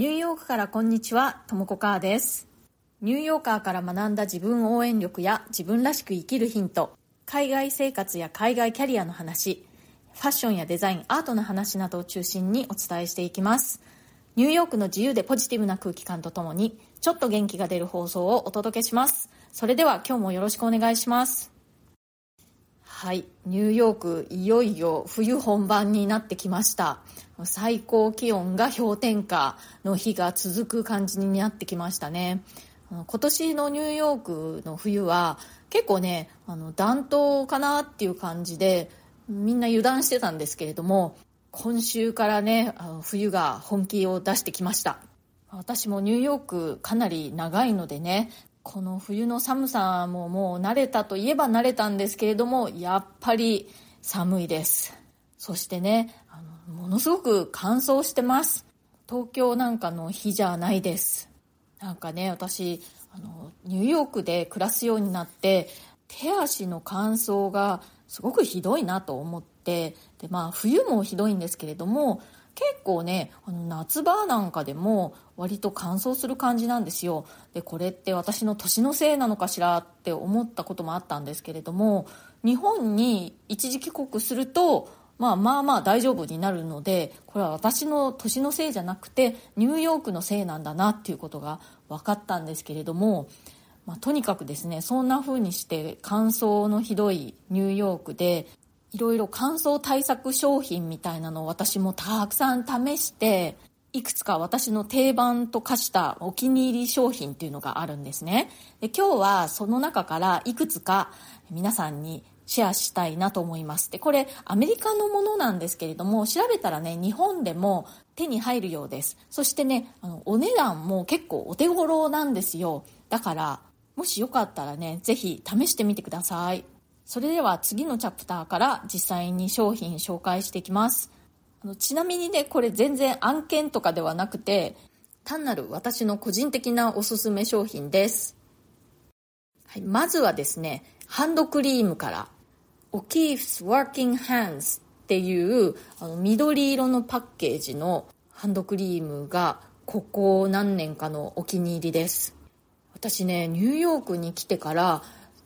ニューヨークからこんにちは、ともこかーです。ニューヨーカーから学んだ自分応援力や自分らしく生きるヒント、海外生活や海外キャリアの話、ファッションやデザイン、アートの話などを中心にお伝えしていきます。ニューヨークの自由でポジティブな空気感とともに、ちょっと元気が出る放送をお届けします。それでは今日もよろしくお願いします。はい、ニューヨーク、いよいよ冬本番になってきました。最高気温が氷点下の日が続く感じになってきましたね。今年のニューヨークの冬は結構ね、あの暖冬かなっていう感じでみんな油断してたんですけれども、今週からね、あの冬が本気を出してきました。私もニューヨークかなり長いのでね、この冬の寒さももう慣れたといえば慣れたんですけれども、やっぱり寒いです。そしてね、あのものすごく乾燥してます。東京なんかの日じゃないです。なんかね、私、あの、ニューヨークで暮らすようになって、手足の乾燥がすごくひどいなと思って、で、まあ冬もひどいんですけれども、結構ね、あの夏場なんかでも割と乾燥する感じなんですよ。で、これって私の年のせいなのかしらって思ったこともあったんですけれども、日本に一時帰国すると、まあまあまあ大丈夫になるので、これは私の年のせいじゃなくて、ニューヨークのせいなんだなっていうことが分かったんですけれども、まあ、とにかくですね、そんな風にして乾燥のひどいニューヨークで、いろいろ乾燥対策商品みたいなのを私もたくさん試して、いくつか私の定番と化したお気に入り商品っていうのがあるんですね。で今日はその中からいくつか皆さんにシェアしたいなと思います。で、これアメリカのものなんですけれども、調べたらね、日本でも手に入るようです。そしてね、あの、お値段も結構お手頃なんですよ。だから、もしよかったらね、ぜひ試してみてください。それでは次のチャプターから実際に商品紹介していきます。あのちなみにね、これ全然案件とかではなくて、単なる私の個人的なおすすめ商品です。はい、まずはですね、ハンドクリームから、O'Keefe's Working Hands っていうあの緑色のパッケージのハンドクリームがここ何年かのお気に入りです。私ね、ニューヨークに来てから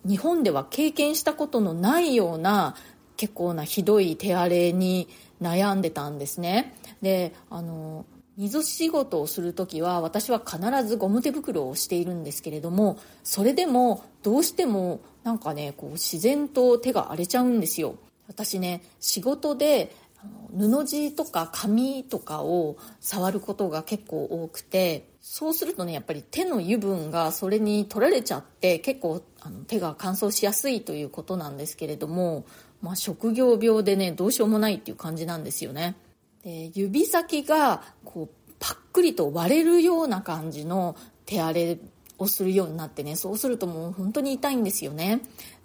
日本では経験したことのないような結構なひどい手荒れに悩んでたんですね。で、あの、水仕事をする時は私は必ずゴム手袋をしているんですけれどもそれでもどうしてもなんかねこう自然と手が荒れちゃうんですよ私ね仕事で布地とか紙とかを触ることが結構多くてそうするとねやっぱり手の油分がそれに取られちゃって結構あの手が乾燥しやすいということなんですけれども、まあ、職業病でねどうしようもないっていう感じなんですよね。で指先がこうパックリと割れるような感じの手荒れをするようになってねそうするともう本当に痛いんですよね。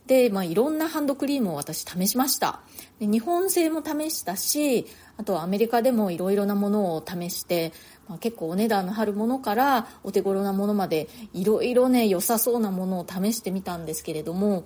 で、まあ、いろんなハンドクリームを私試しましたで日本製も試したしあとアメリカでもいろいろなものを試してまあ、結構お値段の張るものからお手頃なものまでいろいろね良さそうなものを試してみたんですけれども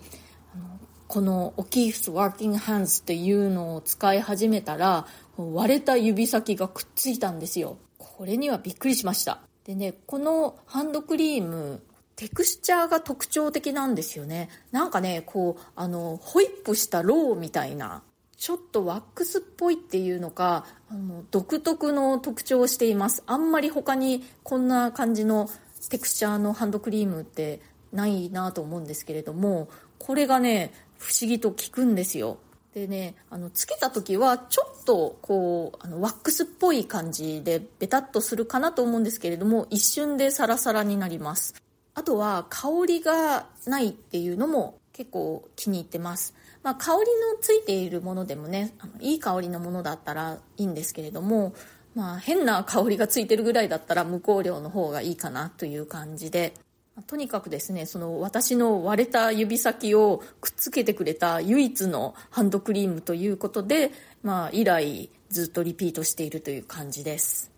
この O'Keeffe's Working Hands っていうのを使い始めたら割れた指先がくっついたんですよ。これにはびっくりしました。でねこのハンドクリームテクスチャーが特徴的なんですよね。なんかねこうあのホイップしたロウみたいなちょっとワックスっぽいっていうのかあの独特の特徴をしています。あんまり他にこんな感じのテクスチャーのハンドクリームってないなと思うんですけれどもこれがね不思議と効くんですよ。でねあのつけた時はちょっとこうあのワックスっぽい感じでベタっとするかなと思うんですけれども一瞬でサラサラになります。あとは香りがないっていうのも結構気に入ってます。まあ、香りのついているものでもねあのいい香りのものだったらいいんですけれども、まあ、変な香りがついてるぐらいだったら無香料の方がいいかなという感じで。とにかくですねその私の割れた指先をくっつけてくれた唯一のハンドクリームということで、まあ、以来ずっとリピートしているという感じです。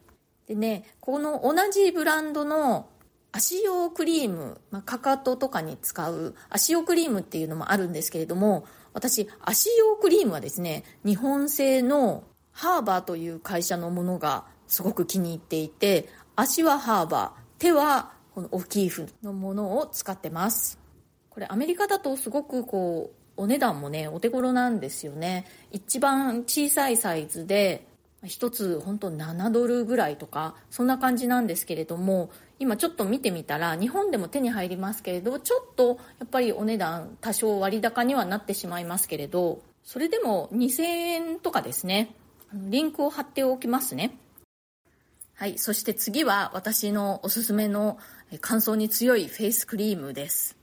でねこの同じブランドの足用クリーム、まあ、かかととかに使う足用クリームっていうのもあるんですけれども私、足用クリームはですね、日本製のハーバーという会社のものがすごく気に入っていて、足はハーバー手はこのオキーフのものを使ってます。これアメリカだとすごくこうお値段もねお手頃なんですよね。一番小さいサイズで1つ本当7ドルぐらいとかそんな感じなんですけれども今ちょっと見てみたら日本でも手に入りますけれどちょっとやっぱりお値段多少割高にはなってしまいますけれどそれでも2000円とかですねリンクを貼っておきますね。はいそして次は私のおすすめの乾燥に強いフェイスクリームです。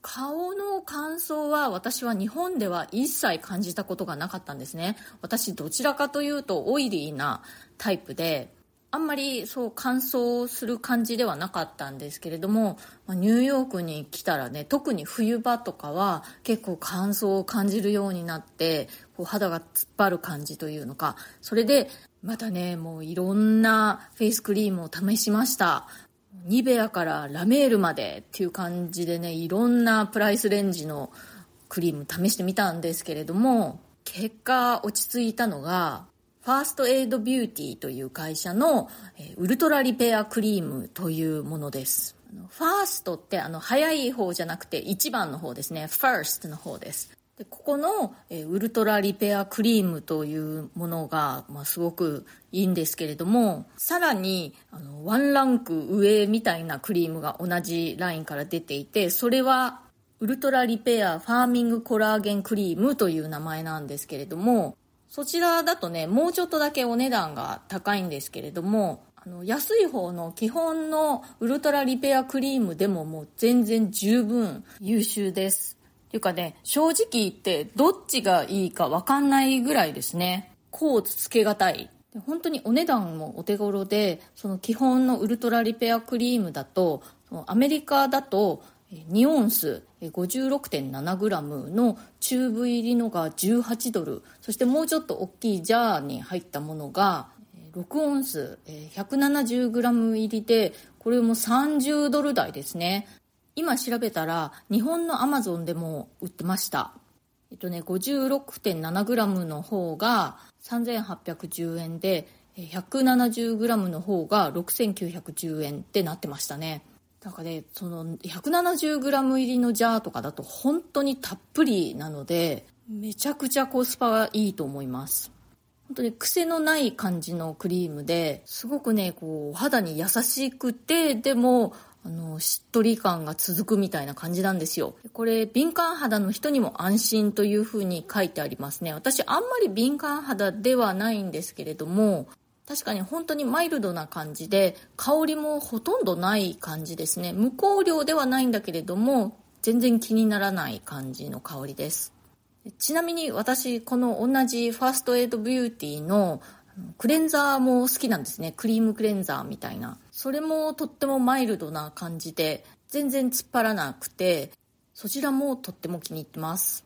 顔の乾燥は私は日本では一切感じたことがなかったんですね。私どちらかというとオイリーなタイプであんまりそう乾燥する感じではなかったんですけれども、ニューヨークに来たらね特に冬場とかは結構乾燥を感じるようになってこう肌が突っ張る感じというのか。それでまたねもういろんなフェイスクリームを試しました。ニベアからラメールまでっていう感じでねいろんなプライスレンジのクリーム試してみたんですけれども結果落ち着いたのが First Aid Beauty という会社の Ultra Repair Cream というものです。ファーストってあの早い方じゃなくて1番の方ですね。First の方です。でここの、えウルトラリペアクリームというものが、まあ、すごくいいんですけれどもさらにあのワンランク上みたいなクリームが同じラインから出ていてそれはウルトラリペアファーミングコラーゲンクリームという名前なんですけれどもそちらだとねもうちょっとだけお値段が高いんですけれどもあの安い方の基本のウルトラリペアクリームでももう全然十分優秀です。いうかね、正直言ってどっちがいいか分かんないぐらいですね。こうつけがたい。本当にお値段もお手頃で、その基本のウルトラリペアクリームだと、アメリカだと2オンス 56.7g のチューブ入りのが18ドルそしてもうちょっと大きいジャーに入ったものが6オンス 170g 入りでこれも30ドル台ですね今調べたら日本のアマゾンでも売ってました。えっとね 56.7g の方が3810円で 170g の方が6910円ってなってましたね。なんかねその 170g 入りのジャーとかだと本当にたっぷりなのでめちゃくちゃコスパはいいと思います。本当に癖のない感じのクリームですごくねこう肌に優しくてでもあのしっとり感が続くみたいな感じなんですよ。これ敏感肌の人にも安心というふうに書いてありますね。私あんまり敏感肌ではないんですけれども確かに本当にマイルドな感じで香りもほとんどない感じですね。無香料ではないんだけれども全然気にならない感じの香りです。ちなみに私この同じファーストエイドビューティーのクレンザーも好きなんですね。クリームクレンザーみたいな。それもとってもマイルドな感じで全然突っ張らなくてそちらもとっても気に入ってます、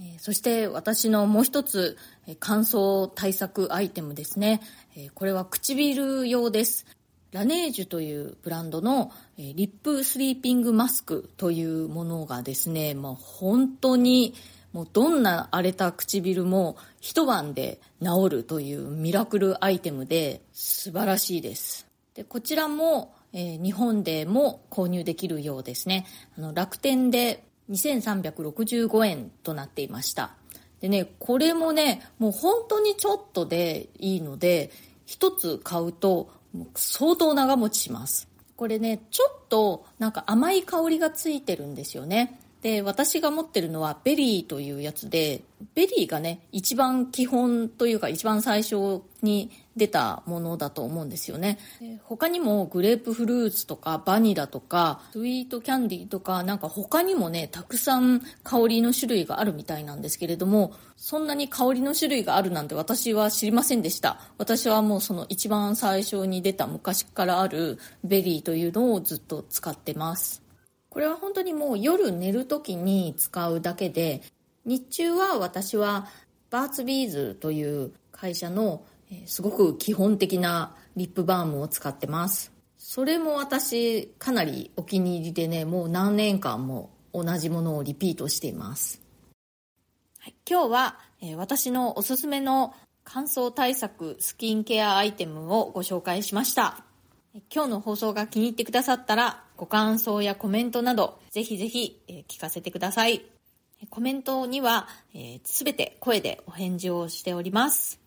え、そして私のもう一つ乾燥対策アイテムですね、え、これは唇用です。ラネージュというブランドのリップスリーピングマスクというものがですね、もう本当にもうどんな荒れた唇も一晩で治るというミラクルアイテムで素晴らしいです。でこちらも、えー、日本でも購入できるようですね。あの楽天で2365円となっていました。でねこれもねもう本当にちょっとでいいので1つ買うと相当長持ちします。これねちょっとなんか甘い香りがついてるんですよね。で私が持ってるのはベリーというやつでベリーがね一番基本というか一番最初に出たものだと思うんですよね。他にもグレープフルーツとかバニラとかスイートキャンディーとかなんか他にもねたくさん香りの種類があるみたいなんですけれどもそんなに香りの種類があるなんて私は知りませんでした。私はもうその一番最初に出た昔からあるベリーというのをずっと使ってます。これは本当にもう夜寝る時に使うだけで日中は私はバーツビーズという会社のすごく基本的なリップバームを使ってます。それも私かなりお気に入りでねもう何年間も同じものをリピートしています、はい、今日は、え私のおすすめの乾燥対策スキンケアアイテムをご紹介しました。今日の放送が気に入ってくださったら、ご感想やコメントなど、ぜひぜひ聞かせてください。コメントには、すべて声でお返事をしております。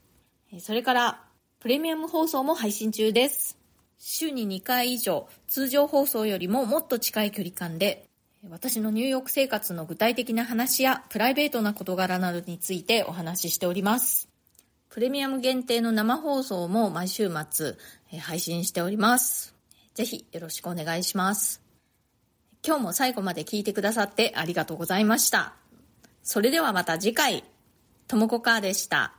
それから、プレミアム放送も配信中です。週に2回以上、通常放送よりももっと近い距離感で、私のニューヨーク生活の具体的な話やプライベートな事柄などについてお話ししております。プレミアム限定の生放送も毎週末配信しております。ぜひよろしくお願いします。今日も最後まで聞いてくださってありがとうございました。それではまた次回、ともこかーでした。